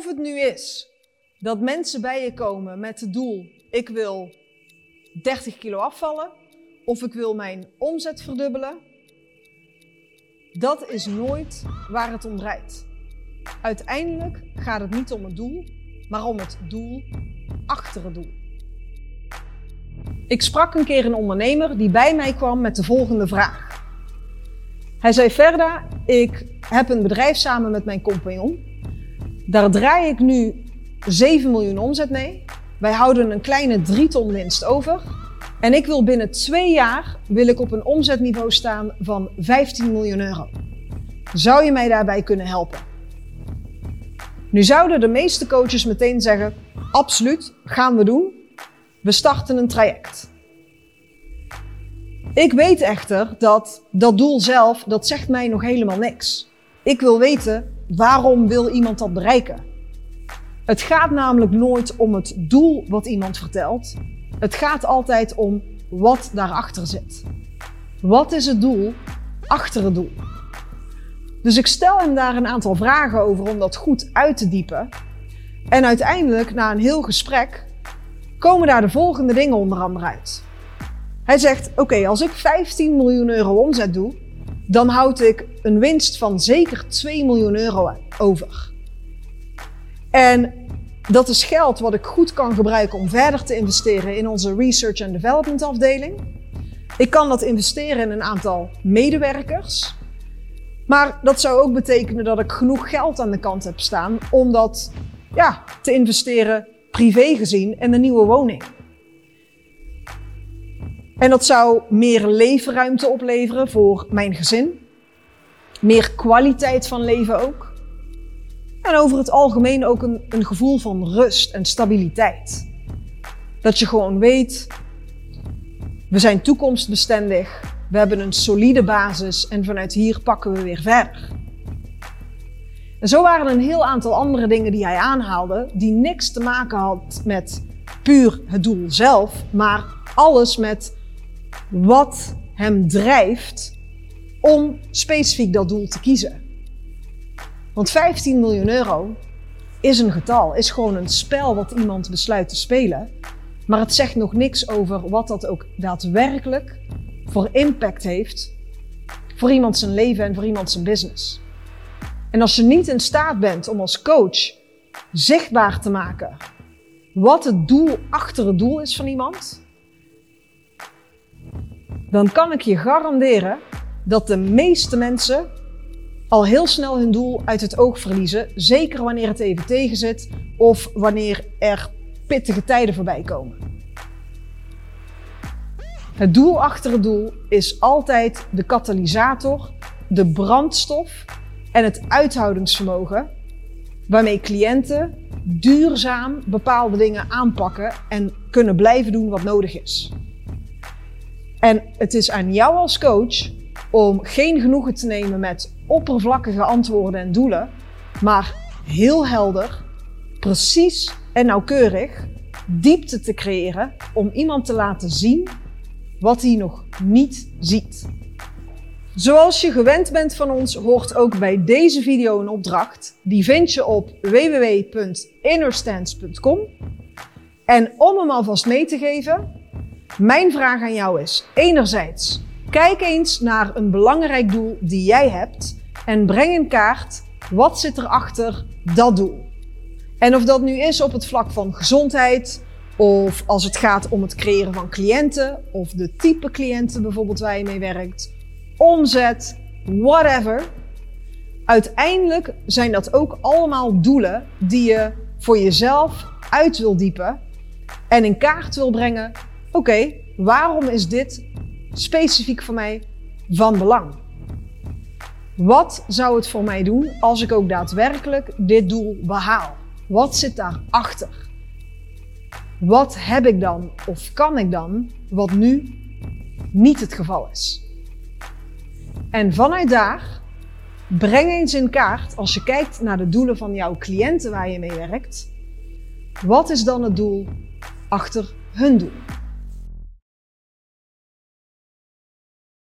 Of het nu is dat mensen bij je komen met het doel: ik wil 30 kilo afvallen of ik wil mijn omzet verdubbelen. Dat is nooit waar het om draait. Uiteindelijk gaat het niet om het doel, maar om het doel achter het doel. Ik sprak een keer een ondernemer die bij mij kwam met de volgende vraag. Hij zei: Verda, ik heb een bedrijf samen met mijn compagnon. Daar draai ik nu 7 miljoen omzet mee. Wij houden een kleine 3 ton winst over. En ik wil binnen twee jaar wil ik op een omzetniveau staan van 15 miljoen euro. Zou je mij daarbij kunnen helpen? Nu zouden de meeste coaches meteen zeggen: absoluut, gaan we doen. We starten een traject. Ik weet echter dat dat doel zelf, dat zegt mij nog helemaal niks. Ik wil weten, waarom wil iemand dat bereiken? Het gaat namelijk nooit om het doel wat iemand vertelt. Het gaat altijd om wat daarachter zit. Wat is het doel achter het doel? Dus ik stel hem daar een aantal vragen over om dat goed uit te diepen. En uiteindelijk, na een heel gesprek, komen daar de volgende dingen onder andere uit. Hij zegt: Oké, als ik 15 miljoen euro omzet doe, dan houd ik een winst van zeker 2 miljoen euro over. En dat is geld wat ik goed kan gebruiken om verder te investeren in onze research and development afdeling. Ik kan dat investeren in een aantal medewerkers. Maar dat zou ook betekenen dat ik genoeg geld aan de kant heb staan om dat ja, te investeren privé gezien in een nieuwe woning. En dat zou meer leefruimte opleveren voor mijn gezin. Meer kwaliteit van leven ook. En over het algemeen ook een, een gevoel van rust en stabiliteit. Dat je gewoon weet, we zijn toekomstbestendig, we hebben een solide basis en vanuit hier pakken we weer verder. En zo waren een heel aantal andere dingen die hij aanhaalde, die niks te maken had met puur het doel zelf, maar alles met wat hem drijft om specifiek dat doel te kiezen. Want 15 miljoen euro is een getal, is gewoon een spel wat iemand besluit te spelen. Maar het zegt nog niks over wat dat ook daadwerkelijk voor impact heeft voor iemand zijn leven en voor iemand zijn business. En als je niet in staat bent om als coach zichtbaar te maken wat het doel achter het doel is van iemand, dan kan ik je garanderen dat de meeste mensen al heel snel hun doel uit het oog verliezen. Zeker wanneer het even tegen zit of wanneer er pittige tijden voorbij komen. Het doel achter het doel is altijd de katalysator, de brandstof en het uithoudingsvermogen waarmee cliënten duurzaam bepaalde dingen aanpakken en kunnen blijven doen wat nodig is. En het is aan jou als coach om geen genoegen te nemen met oppervlakkige antwoorden en doelen, maar heel helder, precies en nauwkeurig diepte te creëren om iemand te laten zien wat hij nog niet ziet. Zoals je gewend bent van ons, hoort ook bij deze video een opdracht. Die vind je op www.innerstance.com. En om hem alvast mee te geven, mijn vraag aan jou is: enerzijds, kijk eens naar een belangrijk doel die jij hebt en breng in kaart wat zit er achter dat doel. En of dat nu is op het vlak van gezondheid, of als het gaat om het creëren van cliënten, of de type cliënten bijvoorbeeld waar je mee werkt, omzet, whatever. Uiteindelijk zijn dat ook allemaal doelen die je voor jezelf uit wil diepen en in kaart wil brengen. Oké, waarom is dit specifiek voor mij van belang? Wat zou het voor mij doen als ik ook daadwerkelijk dit doel behaal? Wat zit daarachter? Wat heb ik dan of kan ik dan wat nu niet het geval is? En vanuit daar breng eens in kaart, als je kijkt naar de doelen van jouw cliënten waar je mee werkt, wat is dan het doel achter hun doel?